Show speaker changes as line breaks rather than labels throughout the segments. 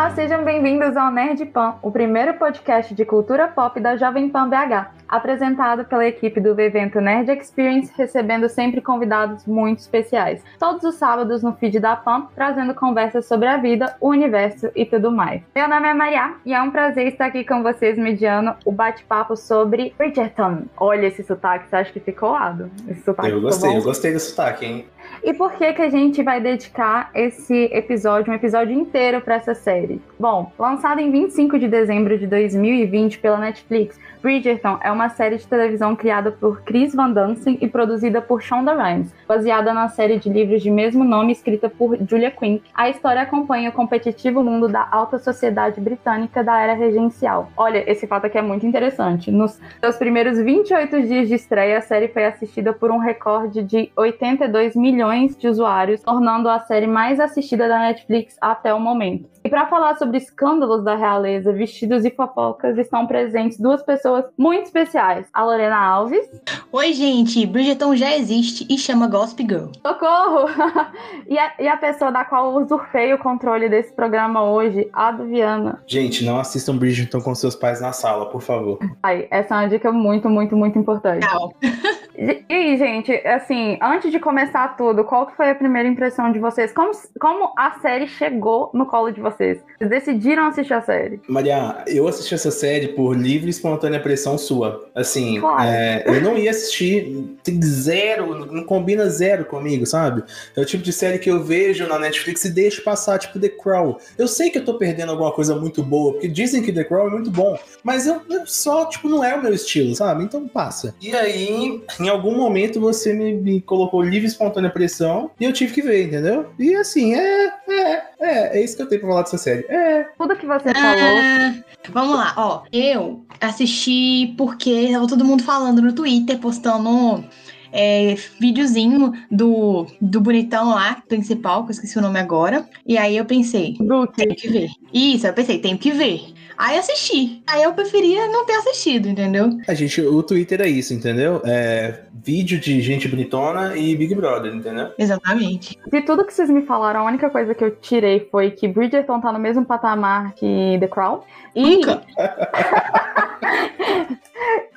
Olá, sejam bem-vindos ao Nerd Pan, o primeiro podcast de cultura pop da Jovem Pan BH, apresentado pela equipe do evento Nerd Experience, recebendo sempre convidados muito especiais. Todos os sábados no feed da Pan, trazendo conversas sobre a vida, o universo e tudo mais. Meu nome é Maria e é um prazer estar aqui com vocês mediando o bate-papo sobre Bridgerton. Olha esse sotaque, você acha que ficou lado? Esse sotaque
eu gostei, eu gostei do sotaque, hein?
E por que que a gente vai dedicar esse episódio, um episódio inteiro para essa série? Bom, lançada em 25 de dezembro de 2020 pela Netflix, Bridgerton é uma série de televisão criada por Chris Van Dunstan e produzida por Shonda Rhimes, baseada na série de livros de mesmo nome escrita por Julia Quinn. A história acompanha o competitivo mundo da alta sociedade britânica da era regencial. Olha, esse fato aqui é muito interessante. Nos seus primeiros 28 dias de estreia, a série foi assistida por um recorde de 82 milhões de usuários, tornando a série mais assistida da Netflix até o momento. E para falar sobre escândalos da realeza, vestidos e fofocas, estão presentes duas pessoas muito especiais. A Lorena Alves.
Oi, gente. Bridgerton já existe e chama Gossip Girl.
Socorro! e, a, e a pessoa da qual eu usurpei o controle desse programa hoje, a do Viana.
Gente, não assistam Bridgerton com seus pais na sala, por favor.
Ai, essa é uma dica muito, muito, muito importante.
Tchau.
E aí, gente, assim, antes de começar tudo, qual foi a primeira impressão de vocês? Como, como a série chegou no colo de vocês? Vocês decidiram assistir a série?
Maria, eu assisti essa série por livre e espontânea pressão sua. Assim,
Claro.
é, eu não ia assistir, tem zero, não combina zero comigo, sabe? É o tipo de série que eu vejo na Netflix e deixo passar, tipo The Crown. Eu sei que eu tô perdendo alguma coisa muito boa, porque dizem que The Crown é muito bom, mas eu, eu só, tipo, não é o meu estilo, sabe? Então passa. E aí, em algum momento você me, me colocou livre e espontânea pressão e eu tive que ver, entendeu? E assim, é, é, é, é isso que eu tenho pra falar dessa série. É,
Tudo que você falou.
Ah, vamos lá, ó. Eu assisti porque tava todo mundo falando no Twitter, postando é, videozinho do, do bonitão lá, principal, que eu esqueci o nome agora. E aí eu pensei,
Duque.
tenho que ver. Isso, eu pensei, tenho que ver. Aí assisti. Aí eu preferia não ter assistido, entendeu?
A gente, o Twitter é isso, entendeu? É vídeo de gente bonitona e Big Brother, entendeu?
Exatamente.
De tudo que vocês me falaram, a única coisa que eu tirei foi que Bridgerton tá no mesmo patamar que The Crown. E,
Nunca.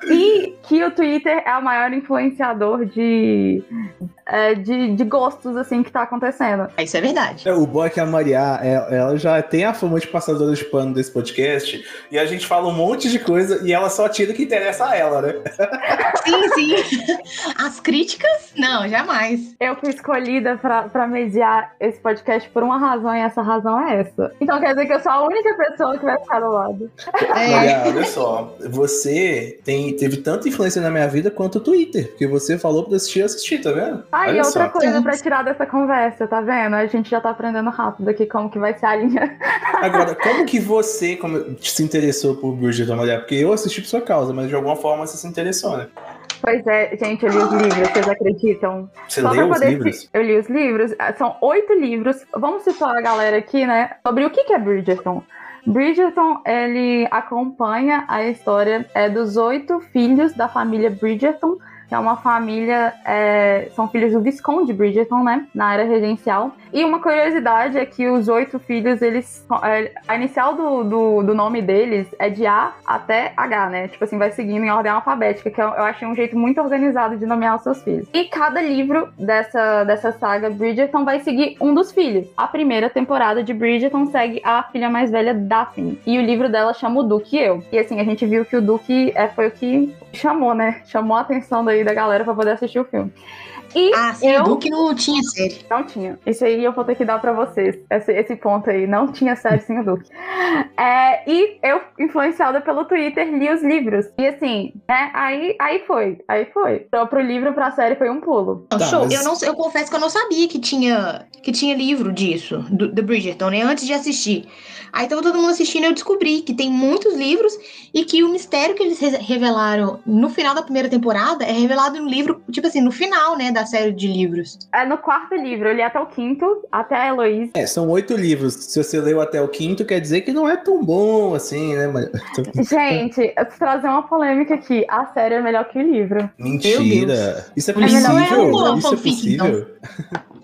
e que o Twitter é o maior influenciador de, é, de, de gostos, assim, que tá acontecendo.
Isso é verdade.
É, O bom é que a Maria, é- ela já tem a fama de passadora de pano desse podcast, e a gente fala um monte de coisa e ela só tira o que interessa a ela, né?
Sim, sim. As críticas? Não, jamais.
Eu fui escolhida pra, pra mediar esse podcast por uma razão, e essa razão é essa. Então quer dizer que eu sou a única pessoa que vai ficar do lado.
É,
Maria, olha só, você tem, teve tanta influência na minha vida quanto o Twitter, porque você falou pra assistir, eu assisti, tá vendo?
Ah, e
Olha
outra
só.
coisa pra tirar dessa conversa, tá vendo? A gente já tá aprendendo rápido aqui como que vai ser a linha.
Agora, como que você como, se interessou por Bridgerton, Maria? Porque eu assisti por sua causa, mas de alguma forma você se interessou, né?
Pois é, gente, eu li os livros, vocês acreditam?
Você
Só pra
leu os
poder
livros?
se- Eu li os livros, ah, são oito livros. Vamos situar a galera aqui, né? Sobre o que que é Bridgerton. Bridgerton, ele acompanha a história é, dos oito filhos da família Bridgerton, que é uma família, é, são filhos do Visconde Bridgerton, né? Na era regencial. E uma curiosidade é que os oito filhos, eles. é, a inicial do, do, do nome deles é de A até H, né? Tipo assim, vai seguindo em ordem alfabética, que eu, eu achei um jeito muito organizado de nomear os seus filhos. E cada livro dessa, dessa saga Bridgerton vai seguir um dos filhos. A primeira temporada de Bridgerton segue a filha mais velha, Daphne. E o livro dela chama O Duque e Eu. E assim, a gente viu que o Duque é, foi o que chamou, né? Chamou a atenção daí da galera pra poder assistir o filme. E
Ah, sim,
eu
o Duque não tinha série.
não tinha. Isso aí eu vou ter que dar pra vocês. Esse, esse ponto aí. Não tinha série sem o Duque. É, e eu, influenciada pelo Twitter, li os livros. E assim, né? Aí, aí foi. Aí foi. Então, pro livro, pra série, foi um pulo.
Tá,
show.
mas-
Eu, não, eu confesso que eu não sabia que tinha, que tinha livro disso, do, do Bridgerton, né? Antes de assistir. Aí tava todo mundo assistindo e eu descobri que tem muitos livros e que o mistério que eles re- revelaram no final da primeira temporada é revelado no livro, tipo assim, no final, né, da série de livros.
É no quarto livro. Eu li até o quinto, até a Heloísa.
É, são oito livros. Se você leu até o quinto, quer dizer que não é tão bom assim, né?
Gente, eu preciso trazer uma polêmica aqui. A série é melhor que o livro.
Mentira. Isso é
não é
possível?
uma
Isso é
então.
possível?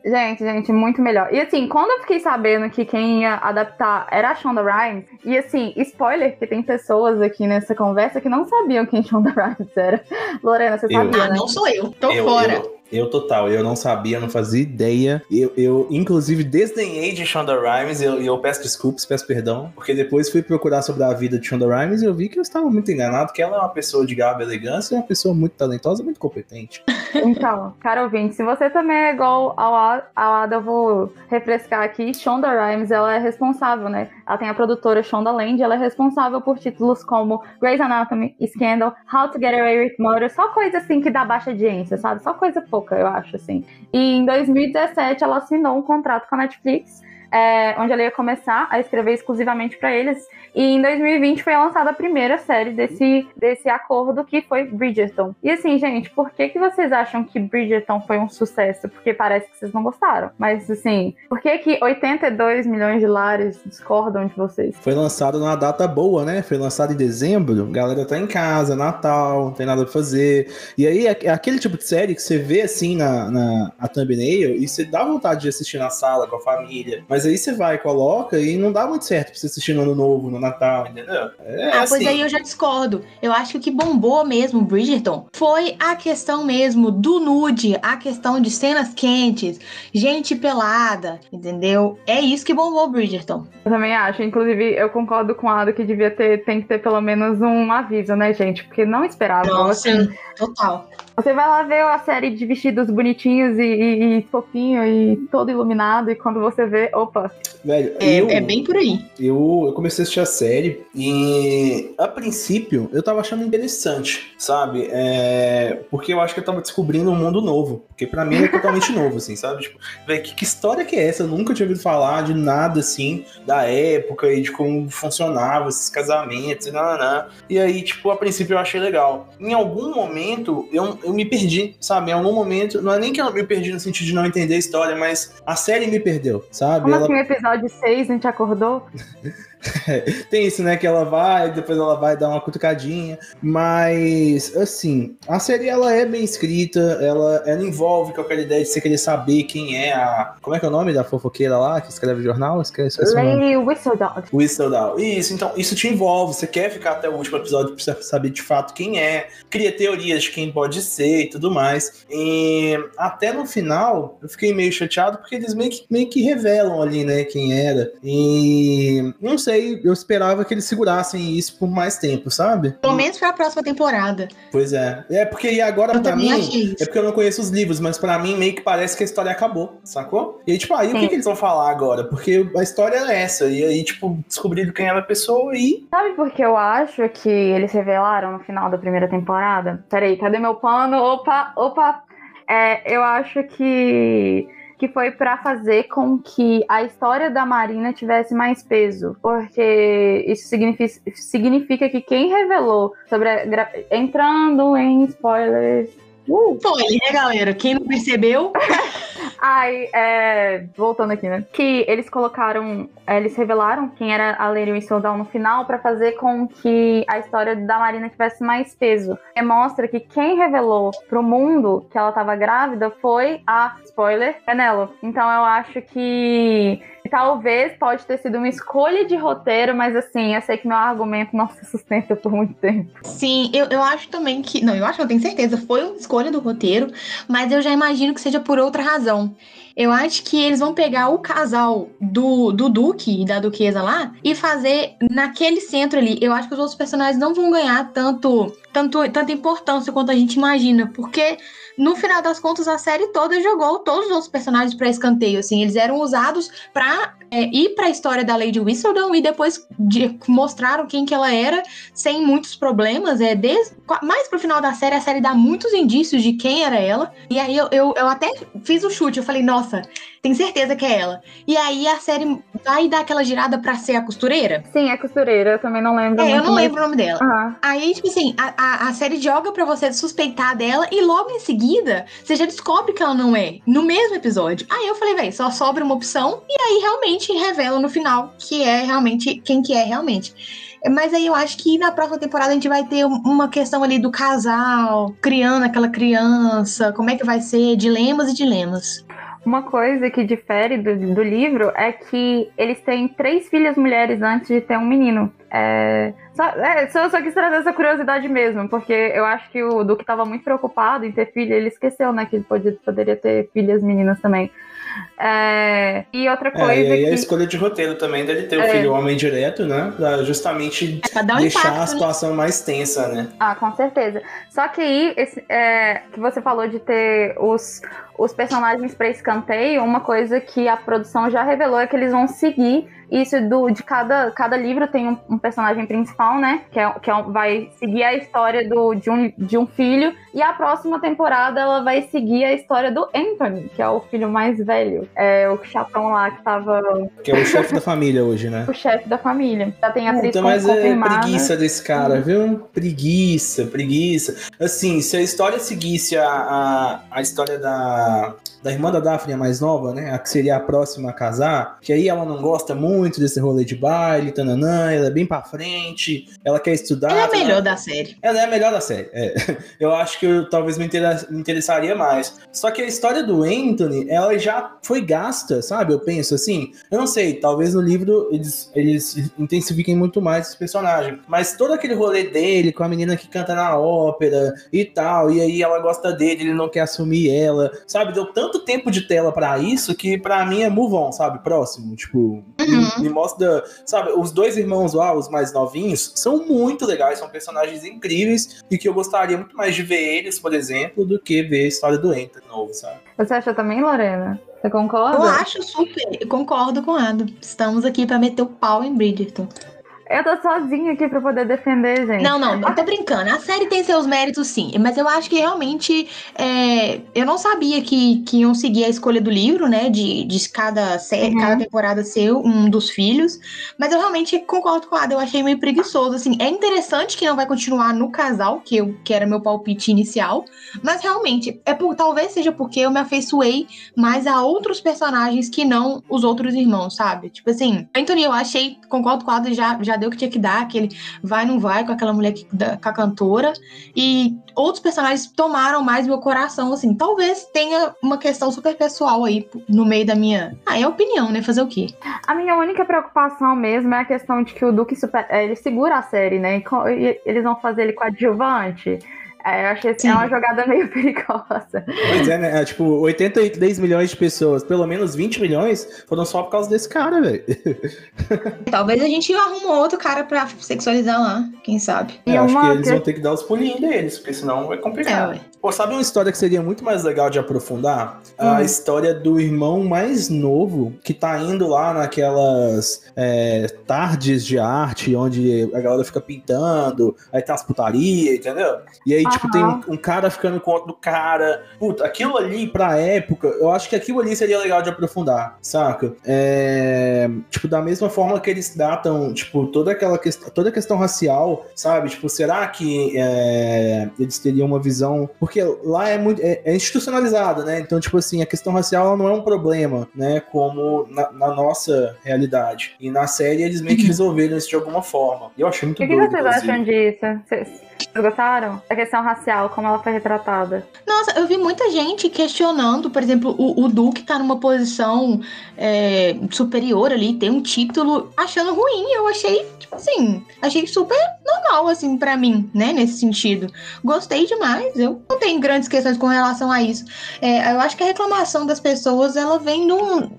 Gente, gente, muito melhor. E assim, quando eu fiquei sabendo que quem ia adaptar era a Shonda Rhimes, e assim, spoiler, que tem pessoas aqui nessa conversa que não sabiam quem Shonda Rhimes era. Lorena, você
Eu.
sabia,
Ah,
né?
não sou eu. Tô
Eu-
fora.
eu- Eu total, eu não sabia, não fazia ideia. Eu, eu inclusive, desdenhei de Shonda Rhimes e eu, eu peço desculpas, peço perdão, porque depois fui procurar sobre a vida de Shonda Rhimes e eu vi que eu estava muito enganado, que ela é uma pessoa de garbo e elegância, é uma pessoa muito talentosa, muito competente.
Então, cara ouvinte, se você também é igual ao ao Ada, eu vou refrescar aqui. Shonda Rhimes, ela é responsável, né? Ela tem a produtora Shonda Land, ela é responsável por títulos como Grey's Anatomy, Scandal, How to Get Away with Murder, só coisa assim que dá baixa audiência, sabe? Só coisa pouca, eu acho, assim. E em 2017, ela assinou um contrato com a Netflix, é, onde ela ia começar a escrever exclusivamente para eles. E em 2020 foi lançada a primeira série desse, desse acordo, que foi Bridgerton. E assim, gente, por que, que vocês acham que Bridgerton foi um sucesso? Porque parece que vocês não gostaram. Mas assim, por que, que 82 milhões de lares discordam de vocês?
Foi lançado numa data boa, né? Foi lançado em dezembro, galera tá em casa, Natal, não tem nada pra fazer. E aí é é aquele tipo de série que você vê assim na, na a thumbnail e você dá vontade de assistir na sala com a família. Mas aí você vai e coloca e não dá muito certo pra você assistir no ano novo, no Natal, entendeu? É
Ah, pois
assim.
aí eu já discordo. Eu acho que o que bombou mesmo Bridgerton foi a questão mesmo do nude, a questão de cenas quentes, gente pelada, entendeu? É isso que bombou Bridgerton.
Eu também acho. Inclusive, eu concordo com a Ada que devia ter, tem que ter pelo menos um aviso, né, gente? Porque não esperava. assim,
total.
Você vai lá ver a série de vestidos bonitinhos e, e, e fofinho e todo iluminado, e quando você vê, opa,
Velho,
É,
eu,
é bem por aí.
eu, eu comecei a assistir a série e, a princípio, eu tava achando interessante, sabe? É, porque eu acho que eu tava descobrindo um mundo novo. Porque pra mim é totalmente novo, assim, sabe? Tipo, velho, que, que história que é essa? Eu nunca tinha ouvido falar de nada, assim, da época e de como funcionava esses casamentos e nananã. E aí, tipo, a princípio eu achei legal. Em algum momento, eu, eu me perdi, sabe? Em algum momento, não é nem que eu me perdi no sentido de não entender a história, mas a série me perdeu, sabe?
como
Ela
assim, no episódio 6 a gente acordou?
Tem isso, né? Que ela vai, depois ela vai dar uma cutucadinha. Mas, assim, a série ela é bem escrita, ela, ela envolve com aquela ideia de você querer saber quem é a. Como é que é o nome da fofoqueira lá que escreve jornal? Esquece, o.
Lady Whistledown.
Whistledown. Isso, então, isso te envolve. Você quer ficar até o último episódio pra você saber de fato quem é, cria teorias de quem pode ser e tudo mais. E até no final, eu fiquei meio chateado porque eles meio que, meio que revelam ali, né, quem era. E não sei, eu esperava que eles segurassem isso por mais tempo, sabe?
Pelo menos pra próxima temporada.
Pois é. É porque e agora
Eu
pra
também
mim.
achei.
É porque eu não conheço os livros, mas pra mim meio que parece que a história acabou, sacou? E aí, tipo, aí o
Sim.
que, que eles vão falar agora? Porque a história é essa. E aí, tipo, descobriram quem era a pessoa e.
Sabe por que eu acho que eles revelaram no final da primeira temporada? Peraí, cadê meu pano? Opa, opa! É, eu acho que que foi pra fazer com que a história da Marina tivesse mais peso, porque isso significa, significa que quem revelou sobre a, entrando em spoilers, uh,
Foi, né, galera? Quem não percebeu,
Ai, é, voltando aqui, né? Que eles colocaram, é, eles revelaram quem era a Lady Whistledown no final pra fazer com que a história da Marina tivesse mais peso. E mostra que quem revelou pro mundo que ela tava grávida foi a, spoiler, Penélope. Então eu acho que talvez pode ter sido uma escolha de roteiro, mas assim, eu sei que meu argumento não se sustenta por muito tempo.
Sim, eu, eu acho também que. Não, eu acho, eu tenho certeza, foi uma escolha do roteiro, mas eu já imagino que seja por outra razão. Eu acho que eles vão pegar o casal do, do Duque e da Duquesa lá e fazer naquele centro ali. Eu acho que os outros personagens não vão ganhar tanto, tanto tanta importância quanto a gente imagina, porque no final das contas a série toda jogou todos os outros personagens pra escanteio. Assim, eles eram usados pra é, ir pra história da Lady Whistledown e depois de- mostraram quem que ela era sem muitos problemas. É desde, mais pro final da série, a série dá muitos indícios de quem era ela. E aí eu, eu, eu até fiz o chute, eu falei, nossa, tenho certeza que é ela. E aí a série vai dar aquela girada pra ser a costureira.
Sim, é costureira, eu também não lembro.
É, eu não lembro o nome dela.
Aham.
Aí, tipo assim, a, a, a série joga pra você suspeitar dela e logo em seguida você já descobre que ela não é. No mesmo episódio. Aí eu falei, velho, só sobra uma opção e aí realmente revela no final que é realmente quem que é realmente. Mas aí eu acho que na próxima temporada a gente vai ter um- uma questão ali do casal, criando aquela criança, como é que vai ser, dilemas e dilemas.
Uma coisa que difere do, do livro é que eles têm três filhas mulheres antes de ter um menino. É, só, é, só, só quis trazer essa curiosidade mesmo, porque eu acho que o Duque estava muito preocupado em ter filha, ele esqueceu, né, que ele podia, poderia ter filhas meninas também. É, e outra coisa. É, e
aí
que...
a escolha de roteiro também dele ter o é. filho homem direto, né? Pra justamente é pra um deixar impacto, a situação né? mais tensa, né?
Ah, com certeza. Só que aí, esse, é, que você falou de ter os, os personagens para escanteio, uma coisa que a produção já revelou é que eles vão seguir isso do, de cada, cada livro tem um, um personagem principal, né? Que, é, que é, vai seguir a história do, de, um, de um filho. E a próxima temporada ela vai seguir a história do Anthony, que é o filho mais velho. É o chatão lá que tava.
Que é o chefe da família hoje, né?
O chefe da família. Já tem a atriz
Puta, mas é preguiça desse cara, viu? Preguiça, preguiça. Assim, se a história seguisse a, a, a história da, da irmã da Daphne, a mais nova, né? A que seria a próxima a casar, que aí ela não gosta muito muito desse rolê de baile, tananã, ela é bem pra frente, ela quer estudar.
Ela é a melhor da série.
Ela é a melhor da série, é. Eu acho que eu, talvez me, me interessaria mais. Só que a história do Anthony, ela já foi gasta, sabe? Eu penso assim, eu não sei, talvez no livro eles, eles intensifiquem muito mais esse personagem, mas todo aquele rolê dele com a menina que canta na ópera e tal, e aí ela gosta dele, ele não quer assumir ela, sabe? Deu tanto tempo de tela para isso que para mim é move on, sabe? Próximo, tipo, uhum. Uhum. Me mostra, sabe, os dois irmãos lá, os mais novinhos, são muito legais, são personagens incríveis e que eu gostaria muito mais de ver eles, por exemplo, do que ver a história do Enter novo, sabe?
Você acha também, Lorena? Você concorda?
Eu acho super, eu concordo com o Ado. Estamos aqui para meter o pau em Bridgerton.
Eu tô sozinha aqui pra poder defender, gente.
Não, não, eu tô brincando. A série tem seus méritos, sim. Mas eu acho que realmente. É... Eu não sabia que, que iam seguir a escolha do livro, né? De, de cada série, uhum. cada temporada ser um dos filhos. Mas eu realmente concordo com a Ada. Eu achei meio preguiçoso. Assim, é interessante que não vai continuar no casal, que, eu, que era meu palpite inicial. Mas realmente, é por, talvez seja porque eu me afeiçoei mais a outros personagens que não os outros irmãos, sabe? Tipo assim, Anthony, eu achei, concordo com a Ada, já, já deu o que tinha que dar, aquele vai, não vai com aquela mulher que, da, com a cantora. E outros personagens tomaram mais meu coração, assim. Talvez tenha uma questão super pessoal aí no meio da minha. Ah, é opinião, né? Fazer o quê?
A minha única preocupação mesmo é a questão de que o Duque super... É, ele segura a série, né? E eles vão fazer ele coadjuvante. É, eu achei assim, é uma jogada meio perigosa.
Pois é, né? É, tipo, 83 milhões de pessoas, pelo menos 20 milhões foram só por causa desse cara, velho.
Talvez a gente arrume outro cara pra sexualizar lá, quem sabe.
É, acho que eles vão ter que dar os pulinhos deles, porque senão vai complicar. É, Pô, sabe uma história que seria muito mais legal de aprofundar? Hum. A história do irmão mais novo que tá indo lá naquelas é, tardes de arte onde a galera fica pintando, aí tem umas putaria, entendeu? E aí, tipo, tem um, um, cara ficando com outro cara. Puta, aquilo ali, pra época, eu acho que aquilo ali seria legal de aprofundar, saca? É, tipo, da mesma forma que eles datam, tipo, toda aquela questão, toda a questão racial, sabe? Tipo, será que é, eles teriam uma visão porque lá é muito é, é, institucionalizado, né? Então, tipo assim, a questão racial não é um problema, né? Como na, na nossa realidade. E na série eles meio que uhum. resolveram isso de alguma forma. E eu achei muito
O que,
doido,
que vocês inclusive. acham disso? Vocês vocês gostaram? A questão racial, como ela foi retratada.
Nossa, eu vi muita gente questionando, por exemplo, o, o Duque tá numa posição é, superior ali, tem um título, achando ruim. Eu achei, tipo assim, achei super normal, assim, para mim, né, nesse sentido. Gostei demais, eu não tenho grandes questões com relação a isso. É, eu acho que a reclamação das pessoas, ela vem de um,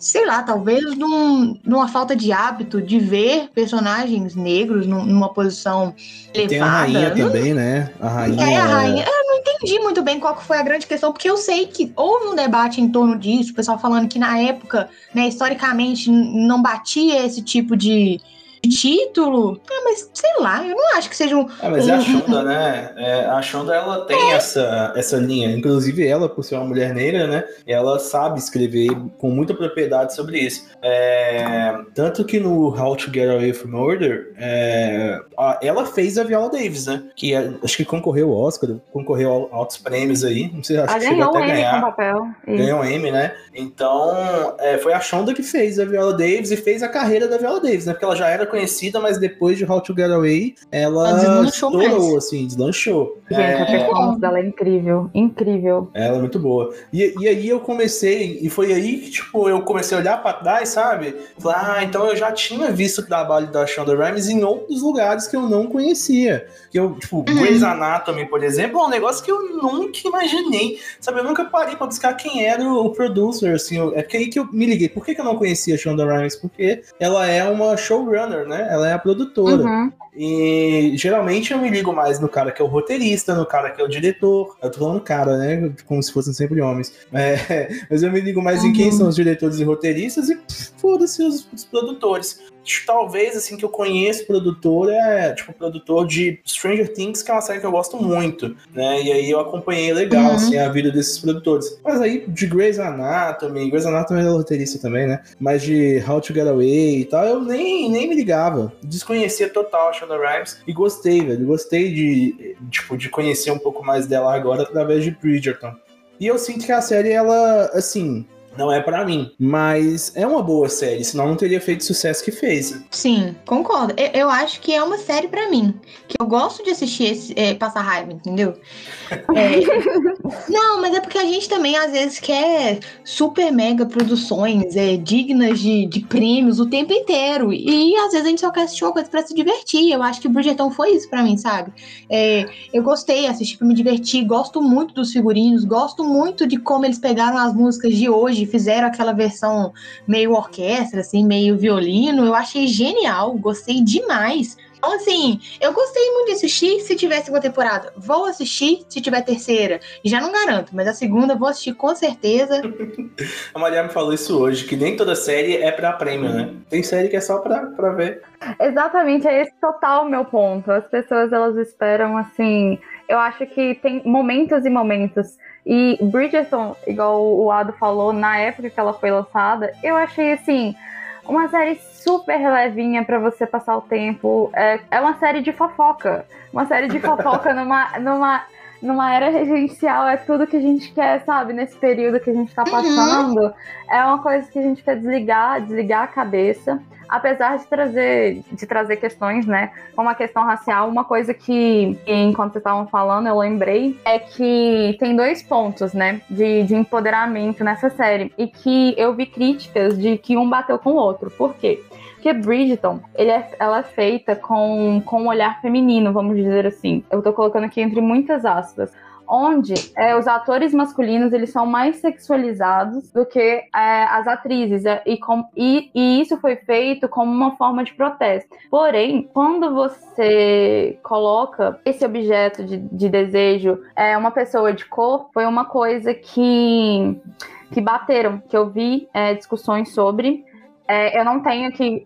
sei lá, talvez num, numa falta de hábito de ver personagens negros numa posição elevada.
Tem a rainha não, também, né? A rainha.
É, a rainha. Eu não entendi muito bem qual foi a grande questão, porque eu sei que houve um debate em torno disso, o pessoal falando que na época, né, historicamente, não batia esse tipo de título. Ah, mas sei lá, eu não acho que seja um.
É, mas um, é a Shonda, né? É, a Shonda ela tem é. essa, essa linha. Inclusive, ela, por ser uma mulher negra, né? Ela sabe escrever com muita propriedade sobre isso. É, tanto que no How to Get Away from Murder, é, ela fez a Viola Davis, né? Que é, acho que concorreu ao Oscar, concorreu a altos prêmios aí. Não sei, acho
que chegou até a ganhar. Papel.
Ganhou um Emmy, né? Então, é, foi a Shonda que fez a Viola Davis e fez a carreira da Viola Davis, né? Porque ela já era conhecida, mas depois de How to Get Away, ela,
Ela
estourou, assim, deslanchou.
Gente, a
É,
performance dela é incrível. Incrível.
ela é muito boa. E, e aí eu comecei, e foi aí que, tipo, eu comecei a olhar pra trás, sabe? Falar, ah, então eu já tinha visto o trabalho da Shonda Rhimes em outros lugares que eu não conhecia. Que eu, tipo, Grey's Anatomy, por exemplo, é um negócio que eu nunca imaginei. Sabe, eu nunca parei pra buscar quem era o, o producer, assim. eu- é porque aí que eu me liguei. Por que, que eu não conhecia a Shonda Rhimes? Porque ela é uma showrunner, né? Ela é a produtora.
Uhum.
E geralmente eu me ligo mais no cara que é o roteirista, no cara que é o diretor. Eu tô falando cara, né? Como se fossem sempre homens. É, mas eu me ligo mais em quem
Uhum.
são os diretores e roteiristas e foda-se os, os produtores. Talvez, assim, que eu conheço produtor é, tipo, produtor de Stranger Things, que é uma série que eu gosto muito, né? E aí eu acompanhei legal,
Uhum.
assim, a vida desses produtores. Mas aí, de Grey's Anatomy, Grey's Anatomy é roteirista também, né? Mas de How to Get Away e tal, eu nem, nem me ligava. Desconhecia total a Shonda Rhimes e gostei, velho. Gostei de, tipo, de conhecer um pouco mais dela agora através de Bridgerton. E eu sinto que a série, ela, assim, não é pra mim, mas é uma boa série, senão não teria feito o sucesso que fez.
Sim, concordo. Eu, eu acho que é uma série pra mim. Que eu gosto de assistir esse, é, passar raiva, entendeu? É, não, mas é porque a gente também às vezes quer super mega produções é, dignas de, de prêmios o tempo inteiro. E às vezes a gente só quer assistir uma coisa pra se divertir. Eu acho que Bridgerton foi isso pra mim, sabe? É, eu gostei, assisti pra me divertir, gosto muito dos figurinos, gosto muito de como eles pegaram as músicas de hoje, fizeram aquela versão meio orquestra, assim, meio violino. Eu achei genial, gostei demais. Então, assim, eu gostei muito de assistir se tiver segunda temporada. Vou assistir se tiver terceira. Já não garanto, mas a segunda eu vou assistir com certeza.
A Maria me falou isso hoje, que nem toda série é pra prêmio, né? Tem série que é só pra, pra ver.
Exatamente, é esse total o meu ponto. As pessoas elas esperam assim. Eu acho que tem momentos e momentos. E Bridgerton, igual o Ado falou, na época que ela foi lançada, eu achei assim. Uma série super levinha pra você passar o tempo. É, é uma série de fofoca. Uma série de fofoca numa, numa, numa era regencial. É tudo que a gente quer, sabe? Nesse período que a gente tá passando. É uma coisa que a gente quer desligar, desligar a cabeça apesar de trazer, de trazer questões, né, como a questão racial, uma coisa que, enquanto vocês estavam falando, eu lembrei, é que tem dois pontos, né, de, de empoderamento nessa série, e que eu vi críticas de que um bateu com o outro. Por quê? Porque Bridgerton, ele é, ela é feita com, com um olhar feminino, vamos dizer assim. Eu tô colocando aqui entre muitas aspas onde é, os atores masculinos eles são mais sexualizados do que é, as atrizes é, e, com, e, e, isso foi feito como uma forma de protesto. Porém, quando você coloca esse objeto de, de desejo é uma pessoa de cor, foi uma coisa que que bateram, que eu vi é, discussões sobre. É, eu não tenho aqui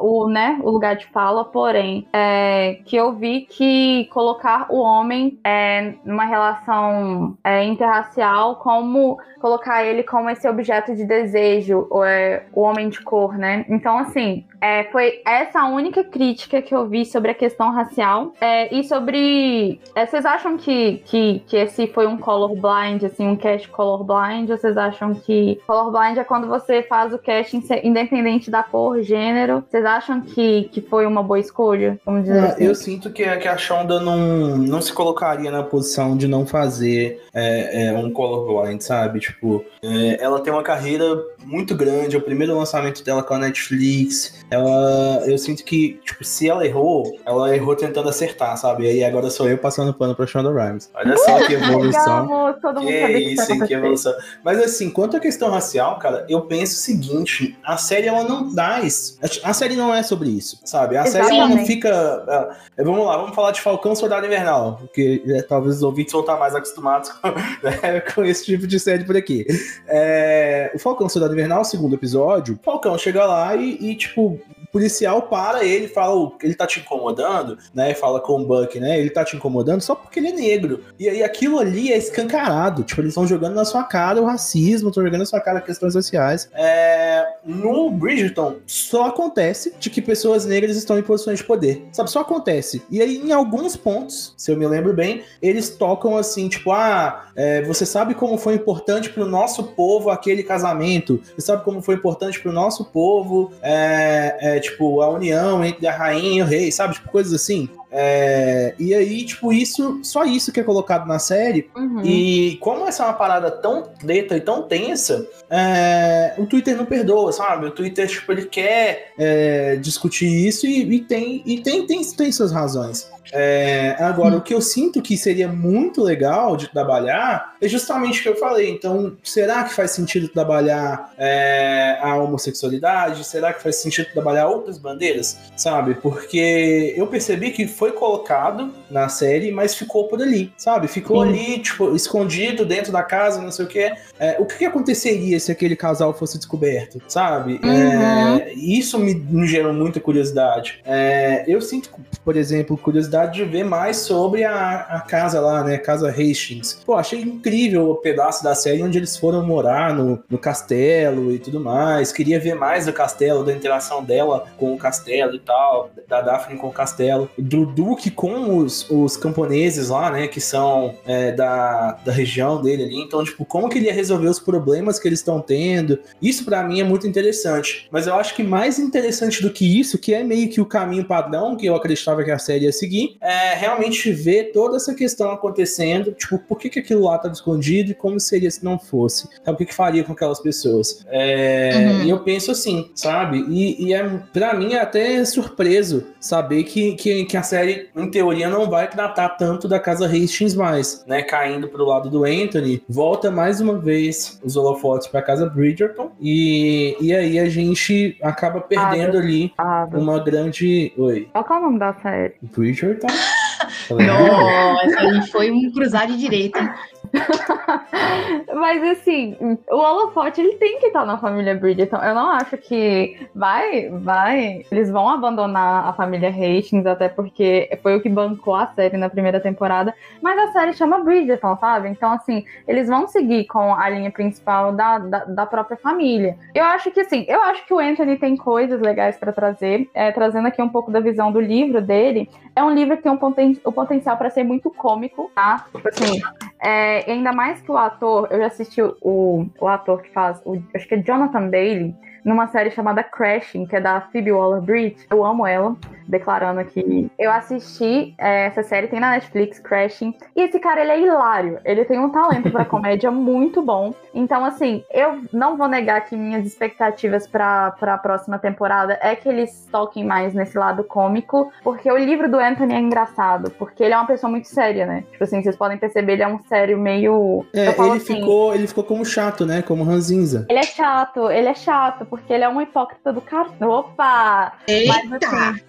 o, né, o lugar de fala, porém, é, que eu vi que colocar o homem é, numa relação é, interracial como colocar ele como esse objeto de desejo, ou é, o homem de cor, né? Então, assim, é, foi essa a única crítica que eu vi sobre a questão racial. É, e sobre. É, vocês acham que, que, que esse foi um colorblind, assim, um cast colorblind? Ou vocês acham que colorblind é quando você faz o casting independente da cor, gênero? Vocês acham que, que foi uma boa escolha? Vamos dizer
É,
assim?
Eu sinto que, que a Shonda não, não se colocaria na posição de não fazer é, é, um colorblind, sabe? Tipo, é, ela tem uma carreira muito grande, é o primeiro lançamento dela com a Netflix. Ela, eu sinto que, tipo, se ela errou, ela errou tentando acertar, sabe? E aí agora sou eu passando pano pra Shonda Rhimes. Olha só que evolução.
Legal, todo mundo
Que
saber
isso,
que
hein, que evolução. Mas assim, quanto à questão racial, cara, eu penso o seguinte: a série ela não dá isso. A série não é sobre isso, sabe? A série ela não
Exatamente.
fica. é, vamos lá, vamos falar de Falcão Soldado Invernal, porque é, talvez os ouvintes vão estar mais acostumados com, né, com esse tipo de série por aqui. É, o Falcão Soldado Invernal, segundo episódio, o Falcão chega lá e, e, tipo. Policial para ele fala, "Ô, ele tá te incomodando, né? Fala com o Buck, né? Ele tá te incomodando só porque ele é negro. E aí aquilo ali é escancarado. Tipo, eles estão jogando na sua cara o racismo, estão jogando na sua cara questões raciais. É, no Bridgerton só acontece de que pessoas negras estão em posições de poder. Sabe, só acontece. E aí, em alguns pontos, se eu me lembro bem, eles tocam assim, tipo, ah, é, você sabe como foi importante pro nosso povo aquele casamento? Você sabe como foi importante pro nosso povo, é, é, tipo, a união entre a rainha e o rei, sabe? Tipo, coisas assim. É, e aí, tipo, isso, só isso que é colocado na série. Uhum. E como essa é uma parada tão preta e tão tensa, é, o Twitter não perdoa, sabe? O Twitter, tipo, ele quer é, discutir isso e, e, tem, e tem, tem, tem suas razões. É, agora, hum. o que eu sinto que seria muito legal de trabalhar é justamente o que eu falei. Então, será que faz sentido trabalhar é, a homossexualidade? Será que faz sentido trabalhar outras bandeiras? Sabe? Porque eu percebi que foi colocado na série, mas ficou por ali, sabe? Ficou Sim. ali, tipo, escondido dentro da casa, não sei o que. É, o que, que, aconteceria se aquele casal fosse descoberto, sabe? Uhum. É, isso me, me gerou muita curiosidade. É, eu sinto, por exemplo, curiosidade de ver mais sobre a, a casa lá, né? Casa Hastings. Pô, achei incrível o pedaço da série onde eles foram morar no, no castelo e tudo mais. Queria ver mais do castelo, da interação dela com o castelo e tal, da Daphne com o castelo, do Duque com os, os camponeses lá, né? Que são é, da, da região dele ali. Então, tipo, como que ele ia resolver os problemas que eles estão tendo? Isso para mim é muito interessante. Mas eu acho que mais interessante do que isso, que é meio que o caminho padrão que eu acreditava que a série ia seguir, é, realmente ver toda essa questão acontecendo, tipo, por que, que aquilo lá estava escondido e como seria se não fosse? Sabe, o que, que faria com aquelas pessoas? É, uhum. E eu penso assim, sabe? E, e é, pra mim é até surpreso saber que, que, que, a série, em teoria, não vai tratar tanto da casa Hastings mais, né? Caindo pro lado do Anthony, volta mais uma vez os holofotes pra casa Bridgerton e, e aí a gente acaba perdendo ali uma grande... Oi.
Qual é o nome da série?
Bridgerton tá?
Nossa, aí foi um cruzar de direita.
Mas assim, o holofote ele tem que estar na família Bridgerton. Eu não acho que vai, vai. Eles vão abandonar a família Hastings, até porque foi o que bancou a série na primeira temporada. Mas a série chama Bridgerton, sabe? Então, assim, eles vão seguir com a linha principal da, da, da própria família. Eu acho que assim, eu acho que o Anthony tem coisas legais para trazer. É, trazendo aqui um pouco da visão do livro dele. É um livro que tem um poten o potencial para ser muito cômico, tá? Tipo assim, é, ainda mais que o ator, eu já assisti o, o ator que faz, o, acho que é Jonathan Bailey, numa série chamada Crashing, que é da Phoebe Waller-Bridge. Eu amo ela, declarando aqui. Eu assisti é, essa série, tem na Netflix, Crashing. E esse cara, ele é hilário. Ele tem um talento para comédia muito bom. Então, assim, eu não vou negar que minhas expectativas para a próxima temporada é que eles toquem mais nesse lado cômico, porque o livro do Anthony é engraçado, porque ele é uma pessoa muito séria, né? Tipo assim, vocês podem perceber, ele é um sério meio.
É, ele, assim, ficou, ele ficou como chato, né? Como ranzinza.
Ele é chato, ele é chato, porque ele é um hipócrita do cara. Opa!
Eita! Mas
assim,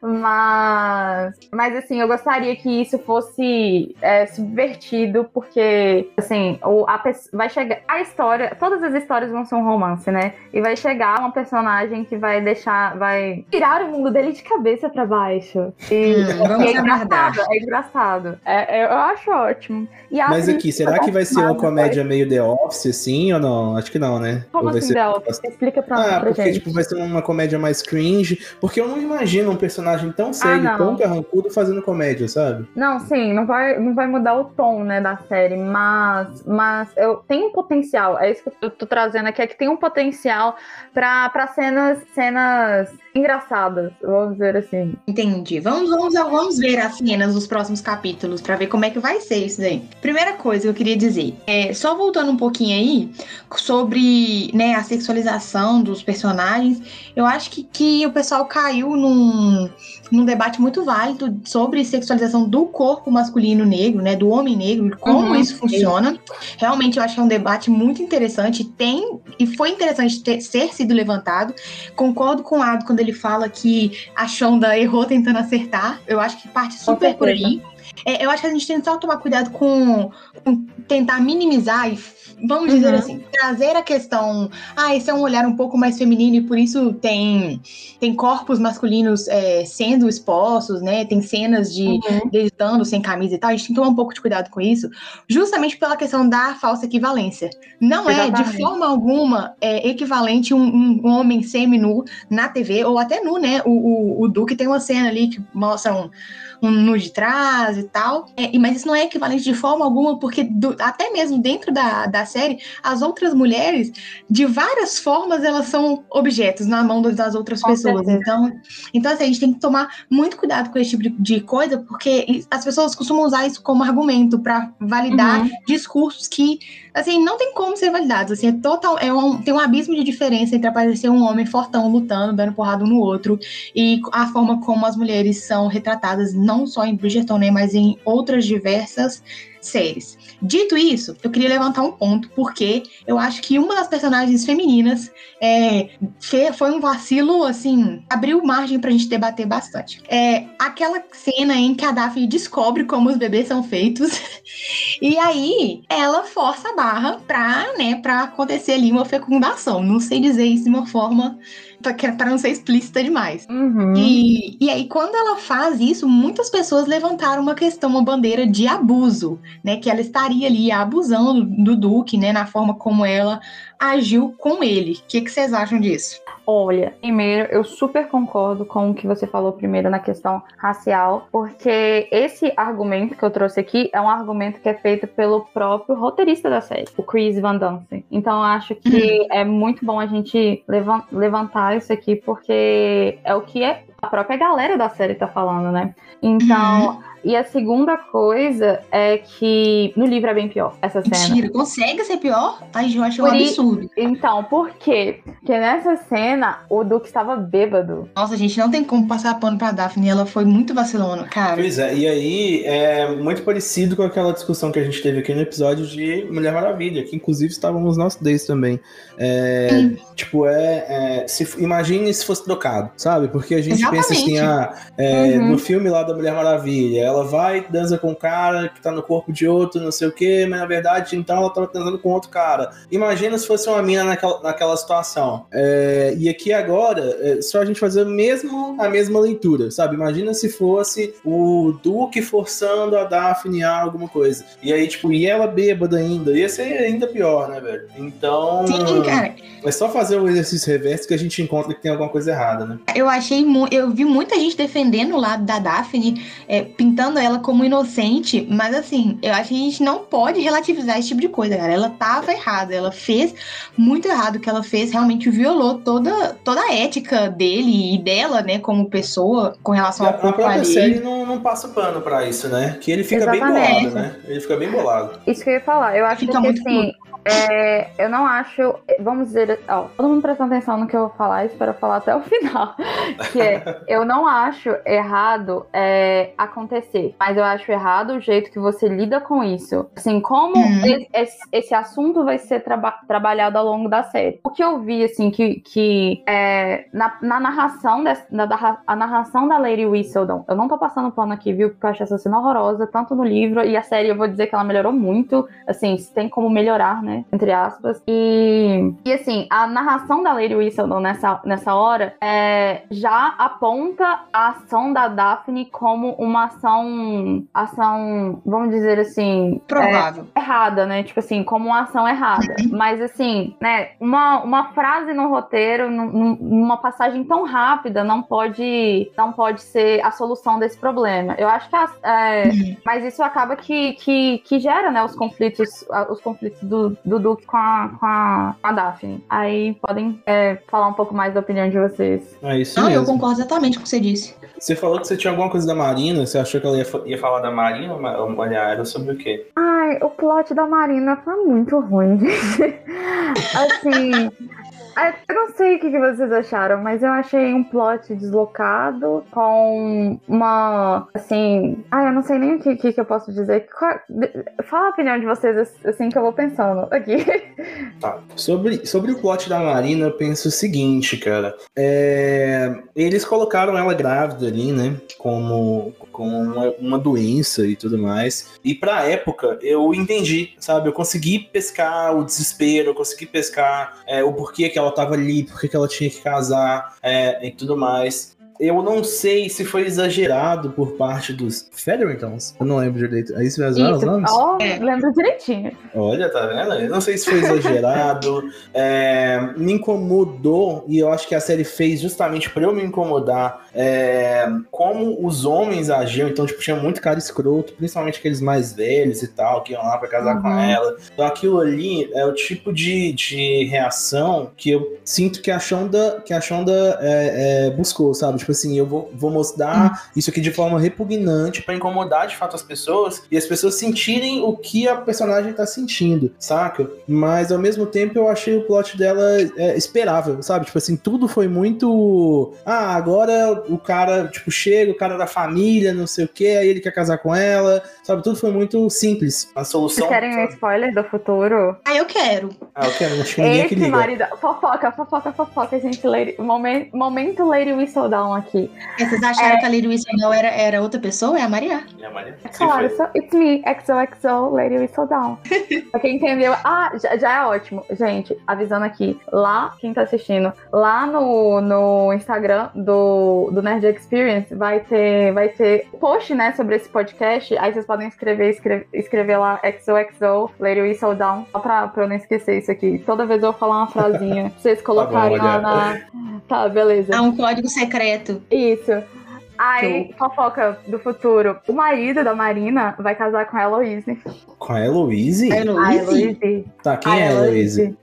mas, mas assim, eu gostaria que isso fosse é, subvertido, porque assim, o, a, vai chegar. A história, todas as histórias vão ser um romance, né? E vai chegar uma personagem que vai deixar. Vai tirar o mundo dele de cabeça para baixo. E,
hum, vamos
é engraçado, é engraçado. É, é, eu acho ótimo.
mas aqui, será que vai ser uma comédia meio The Office, assim, ou não? Acho que não, né?
Como
ou
assim, The Office? Explica pra,
ah,
pra
porque,
gente.
Tipo, vai ser uma comédia mais cringe. Porque eu não imagino um personagem tão sério, ah, tão carrancudo fazendo comédia, sabe?
Não, sim, não vai, não vai mudar o tom, né, da série, mas, mas eu tenho um potencial, é isso que eu tô trazendo aqui, é que tem um potencial para cenas, cenas engraçadas, vamos dizer assim.
Entendi. Vamos, vamos, vamos ver as cenas dos próximos capítulos para ver como é que vai ser isso daí. Primeira coisa que eu queria dizer, é, só voltando um pouquinho aí sobre né, a sexualização dos personagens, eu acho que, que o pessoal caiu num, num debate muito válido sobre sexualização do corpo masculino negro, né, do homem negro, como uhum. isso funciona. Realmente eu acho que é um debate muito interessante, tem e foi interessante ter, ser sido levantado. Concordo com o Ado quando ele fala que a Shonda errou tentando acertar. Eu acho que parte super por aí. É, eu acho que a gente tem que só tomar cuidado com, com tentar minimizar e vamos dizer
Uhum.
assim, trazer a questão, ah, esse é um olhar um pouco mais feminino e por isso tem, tem corpos masculinos é, sendo expostos, né? Tem cenas de
Uhum.
deles estando sem camisa e tal. A gente tem que tomar um pouco de cuidado com isso, justamente pela questão da falsa equivalência. Não é, de
Exatamente.
forma alguma, é, equivalente um, um- um homem semi-nu na TV, ou até nu, né? O, o, o Duque tem uma cena ali que mostra um, um nu de trás e tal. É, mas isso não é equivalente de forma alguma, porque do- até mesmo dentro da, da série, as outras mulheres, de várias formas, elas são objetos na mão das- das outras
Com
pessoas.
certeza.
Então, então, assim, a gente tem que tomar muito cuidado com esse tipo de, de coisa, porque as pessoas costumam usar isso como argumento para validar
Uhum.
discursos que, assim, não tem como ser validados. Assim, é total, é um, tem um abismo de diferença entre aparecer um homem fortão lutando, dando porrada um no outro, e a forma como as mulheres são retratadas, não só em Bridgerton, né, mas em outras diversas séries. Dito isso, eu queria levantar um ponto, porque eu acho que uma das personagens femininas é, foi um vacilo, assim, abriu margem pra gente debater bastante. É aquela cena em que a Daphne descobre como os bebês são feitos, e aí ela força a barra pra, né, pra acontecer ali uma fecundação. Não sei dizer isso de uma forma pra não ser explícita demais.
Uhum.
E, e aí, quando ela faz isso, muitas pessoas levantaram uma questão, uma bandeira de abuso, né? Que ela estaria ali abusando do Duque, né? Na forma como ela agiu com ele. O que, que vocês acham disso?
Olha, primeiro, eu super concordo com o que você falou primeiro na questão racial, porque esse argumento que eu trouxe aqui é um argumento que é feito pelo próprio roteirista da série, o Chris Van Dance. Então, eu acho que é muito bom a gente levan- levantar isso aqui, porque é o que é a própria galera da série tá falando, né? Então, e a segunda coisa é que no livro é bem pior essa cena.
Mentira, consegue ser pior? Ai, eu um
Por i-
absurdo.
Então, por quê? Porque nessa cena o Duque estava bêbado.
Nossa, gente, não tem como passar pano pra Daphne. Ela foi muito vacilona, cara.
Pois é, e aí é muito parecido com aquela discussão que a gente teve aqui no episódio de Mulher Maravilha, que inclusive estávamos nós dois também. É, tipo, é, é, se, imagine se fosse trocado, sabe? Porque a gente pensa assim,
Exatamente.
ah, é,
Uhum.
no filme lá da Mulher Maravilha, ela vai, dança com um cara que tá no corpo de outro, não sei o quê, mas na verdade, então ela tava transando com outro cara. Imagina se fosse uma mina naquela, naquela situação. É, e aqui agora, é só a gente fazer mesmo a mesma leitura, sabe? Imagina se fosse o Duque forçando a Daphne a alguma coisa. E aí, tipo, e ela bêbada ainda. Ia ser ainda pior, né, velho? Então.
Sim, cara.
É só fazer o exercício reverso que a gente encontra que tem alguma coisa errada, né?
Eu achei eu vi muita gente defendendo o lado da Daphne, é, pintando ela como inocente, mas assim, eu acho que a gente não pode relativizar esse tipo de coisa, cara. Ela tava errada, ela fez muito errado o que ela fez, realmente violou toda, toda a ética dele e dela, né, como pessoa, com relação
A,
ao
a
corpo
própria
ali.
série não, não passa pano pra isso, né? Que ele fica bem
Exatamente.
bolado, né? Ele fica bem bolado.
Isso que eu ia falar. Eu acho
Fica
que
muito
assim, é, eu não acho. Vamos dizer, ó, todo mundo prestando atenção no que eu vou falar, espero falar até o final. Que é, eu não acho errado é, acontecer, mas eu acho errado o jeito que você lida com isso. Assim, como
Uhum.
esse, esse- assunto vai ser traba- trabalhado ao longo da série. O que eu vi, assim, que, que é, na, na narração des- na, da- a narração da Lady Whistledown, eu não tô passando pano aqui, viu? Porque eu achei essa cena horrorosa, tanto no livro e a série eu vou dizer que ela melhorou muito. Assim, se tem como melhorar, né? Entre aspas. E, e assim, a narração da Lady Whistledown nessa, nessa hora é, já aponta a ação da Daphne como uma ação. Ação, vamos dizer assim.
Provável.
Errada, né? Tipo assim, como uma ação errada. Mas assim, né? Uma, uma frase no roteiro, num- num- numa passagem tão rápida, não pode, não pode ser a solução desse problema. Eu acho que a- é,
Uhum.
mas isso acaba que, que, que gera, né, os conflitos, os conflitos do, do Duke com a, com, a, com a Daphne. Aí podem é, falar um pouco mais da opinião de vocês.
É isso
Não, eu
mesmo.
concordo exatamente com o que você disse.
Você falou que você tinha alguma coisa da Marina, você achou que ela ia, ia falar da Marina? Ma- Olha, era sobre o quê?
Ai, o plot da Marina foi muito ruim, gente. assim, eu não sei o que, vocês acharam, mas eu achei um plot deslocado com uma. Assim. Ah, eu não sei nem o que, que, eu posso dizer. Fala a opinião de vocês, assim, que eu vou pensando aqui.
Tá. Sobre, sobre o plot da Marina, eu penso o seguinte, cara. É, Eles colocaram ela grávida ali, né? Como, com uma, uma doença e tudo mais. E pra época, eu entendi, sabe? Eu consegui pescar o desespero, eu consegui pescar é, o porquê que ela tava ali, porquê que ela tinha que casar é, e tudo mais. Eu não sei se foi exagerado por parte dos Featheringtons. Eu não lembro direito. Aí você vai usar os
Isso.
nomes?
Ó,
É.
lembro direitinho.
Olha, tá vendo? Eu não sei se foi exagerado. é, me incomodou, e eu acho que a série fez justamente pra eu me incomodar, é, como os homens agiam. Então, tipo, tinha muito cara escroto, principalmente aqueles mais velhos e tal, que iam lá pra casar com
Uhum.
ela. Então, aquilo ali é o tipo de, de reação que eu sinto que a Shonda, que a Shonda é, é, buscou, sabe? Tipo assim, eu vou, vou mostrar isso aqui de forma repugnante pra incomodar de fato as pessoas e as pessoas sentirem o que a personagem tá sentindo, saca? Mas ao mesmo tempo eu achei o plot dela é, esperável, sabe? Tipo assim, tudo foi muito. Ah, agora o cara, tipo, chega, o cara da família, não sei o que, aí ele quer casar com ela, sabe? Tudo foi muito simples. A solução.
Vocês querem um
sabe?
spoiler do futuro?
Ah, eu quero.
Ah, eu quero, acho que ninguém
Esse
liga.
marido. Fofoca, fofoca, fofoca, gente. Lady... Momento, momento Lady Whistledown aqui.
Vocês acharam que a Lady Whistledown era, era outra pessoa? É a Maria.
Minha Maria.
É claro, so, it's me, XOXO, Lady Whistledown. pra quem entendeu, ah, já, já é ótimo. Gente, avisando aqui, lá, quem tá assistindo, lá no, no Instagram do, do Nerd Experience vai ter, vai ter post, né, sobre esse podcast. Aí vocês podem escrever, escrever, escrever lá XOXO, Lady Whistledown, só pra, pra eu não esquecer isso aqui. Toda vez eu vou falar uma frasinha, pra vocês colocarem lá
olha.
na. Tá, beleza.
Há um código secreto.
Isso. Aí, fofoca do futuro. O marido da Marina vai casar com a Heloise.
Com a Heloise?
A Heloise.
Tá, quem
A
é a Heloise?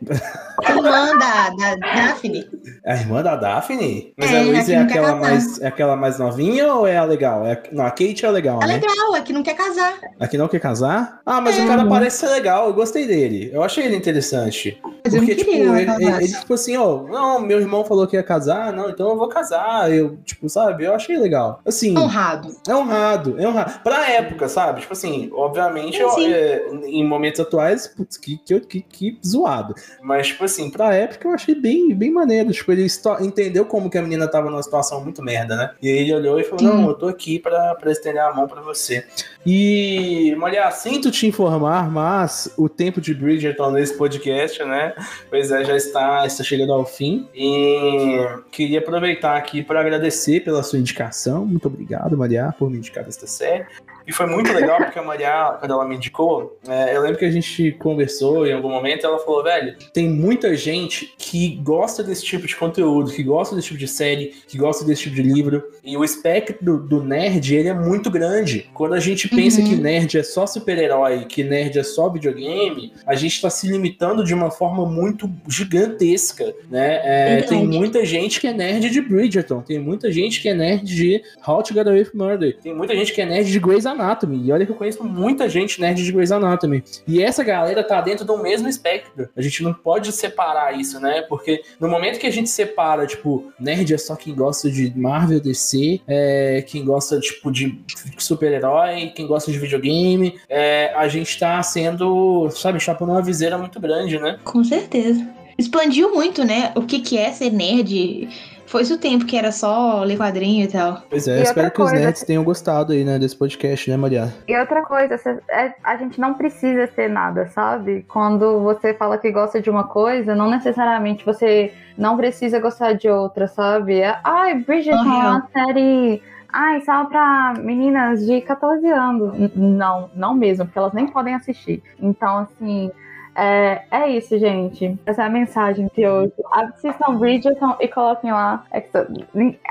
a irmã da, da Daphne.
A irmã da Daphne? Mas
É,
a Heloise é aquela, mais, é aquela mais novinha ou é a legal? É, não, a Kate é a legal,
É
né?
legal, é que não quer casar.
A que não quer casar? Ah, mas
É.
o cara parece ser legal, eu gostei dele. Eu achei ele interessante.
Mas eu
Porque, tipo, ele, ele, ele, tipo assim, ó, não, meu irmão falou que ia casar, não, então eu vou casar. Eu, tipo, sabe, eu achei legal. Assim,
Honrado.
é honrado, é honrado. Pra época, sabe? Tipo assim, obviamente,
Sim,
eu-
sim.
é, em momentos atuais, putz, que, que, que, que zoado. Mas, tipo assim, pra época eu achei bem, bem maneiro. Tipo, ele entendeu como que a menina tava numa situação muito merda, né? E aí ele olhou e falou. Não, eu tô aqui pra, pra estender a mão pra você. E, mulher, sinto te informar, mas o tempo de Bridgerton nesse podcast, né? Pois é, já está, está chegando ao fim. E queria aproveitar aqui para agradecer pela sua indicação. Muito obrigado, Maria, por me indicar esta série. E foi muito legal porque a Maria, quando ela me indicou, é, eu lembro que a gente conversou em algum momento ela falou, velho, tem muita gente que gosta desse tipo de conteúdo, que gosta desse tipo de série, que gosta desse tipo de livro. E o espectro do, nerd, ele é muito grande. Quando a gente pensa
Uhum.
que nerd é só super-herói, que nerd é só videogame, a gente está se limitando de uma forma muito gigantesca, né? É, tem muita gente que é nerd de Bridgerton, tem muita gente que é nerd de How to Get Away with Murder, tem muita gente que é nerd de Grey's Anatomy, e olha que eu conheço muita gente nerd de Grey's Anatomy. E essa galera tá dentro do mesmo espectro. A gente não pode separar isso, né? Porque no momento que a gente separa, tipo, nerd é só quem gosta de Marvel, DC, é, quem gosta, tipo, de super-herói, quem gosta de videogame, é, a gente tá sendo, sabe, chapando uma viseira muito grande, né?
Com certeza. Expandiu muito, né? O que, que é ser nerd. Foi o tempo que era só ler quadrinho e tal.
Pois
E
é,
outra
espero que os
coisa-
nerds tenham gostado aí, né, desse podcast, né, Maria?
E outra coisa, cê- é- a gente não precisa ser nada, sabe? Quando você fala que gosta de uma coisa, não necessariamente você não precisa gostar de outra, sabe? É, Ai, Bridgerton é
Aham.
uma série. Ai, só pra meninas de 14 anos. N- Não, não mesmo, porque elas nem podem assistir. Então, assim. É, é isso, gente. Essa é a mensagem de hoje. Assistam Bridgerton e coloquem lá.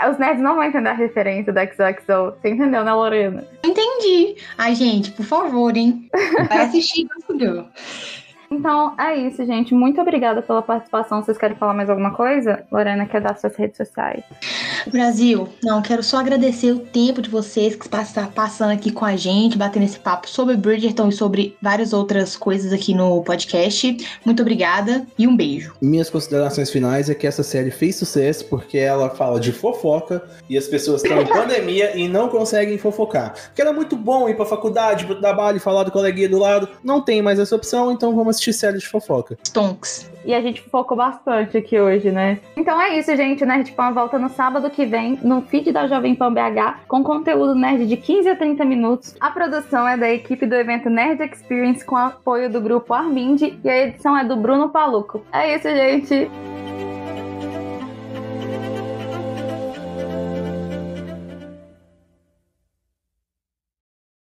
Os nerds não vão entender a referência da XOXO. Você entendeu, né, Lorena?
Entendi. Ai, gente, por favor, hein? Vai assistir Gossip Girl.
Então é isso, gente. Muito obrigada pela participação. Vocês querem falar mais alguma coisa? Lorena, quer dar suas redes sociais?
Brasil, não, quero só agradecer o tempo de vocês que estão passando aqui com a gente, batendo esse papo sobre Bridgerton e sobre várias outras coisas aqui no podcast. Muito obrigada e um beijo.
Minhas considerações finais é que essa série fez sucesso porque ela fala de fofoca e as pessoas estão em pandemia e não conseguem fofocar. Porque era muito bom ir pra faculdade, pro trabalho, falar do coleguinha do lado. Não tem mais essa opção, então vamos assistir série de fofoca.
Stonks.
E a gente focou bastante aqui hoje, né? Então é isso, gente. Nerd Pan volta no sábado que vem no feed da Jovem Pan BH com conteúdo nerd de 15 a 30 minutos. A produção é da equipe do evento Nerd Experience com apoio do grupo Armind e a edição é do Bruno Paluco. É isso, gente.